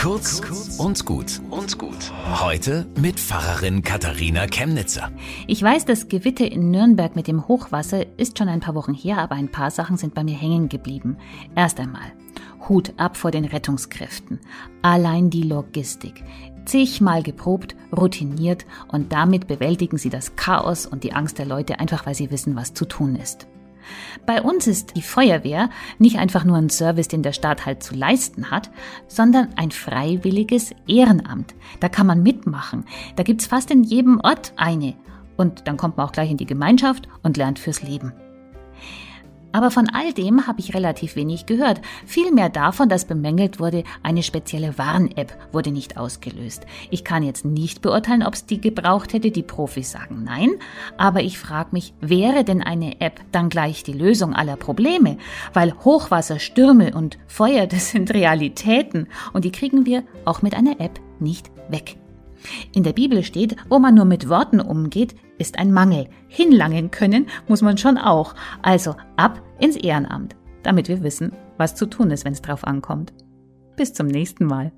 Kurz und gut und gut. Heute mit Pfarrerin Katharina Chemnitzer. Ich weiß, das Gewitter in Nürnberg mit dem Hochwasser ist schon ein paar Wochen her, aber ein paar Sachen sind bei mir hängen geblieben. Erst einmal. Hut ab vor den Rettungskräften. Allein die Logistik. Zigmal geprobt, routiniert und damit bewältigen sie das Chaos und die Angst der Leute einfach, weil sie wissen, was zu tun ist. Bei uns ist die Feuerwehr nicht einfach nur ein Service, den der Staat halt zu leisten hat, sondern ein freiwilliges Ehrenamt. Da kann man mitmachen. Da gibt's fast in jedem Ort eine. Und dann kommt man auch gleich in die Gemeinschaft und lernt fürs Leben. Aber von all dem habe ich relativ wenig gehört. Vielmehr davon, dass bemängelt wurde, eine spezielle Warn-App wurde nicht ausgelöst. Ich kann jetzt nicht beurteilen, ob es die gebraucht hätte. Die Profis sagen nein. Aber ich frage mich, wäre denn eine App dann gleich die Lösung aller Probleme? Weil Hochwasser, Stürme und Feuer, das sind Realitäten. Und die kriegen wir auch mit einer App nicht weg. In der Bibel steht, wo man nur mit Worten umgeht, ist ein Mangel. Hinlangen können muss man schon auch. Also ab ins Ehrenamt, damit wir wissen, was zu tun ist, wenn es drauf ankommt. Bis zum nächsten Mal.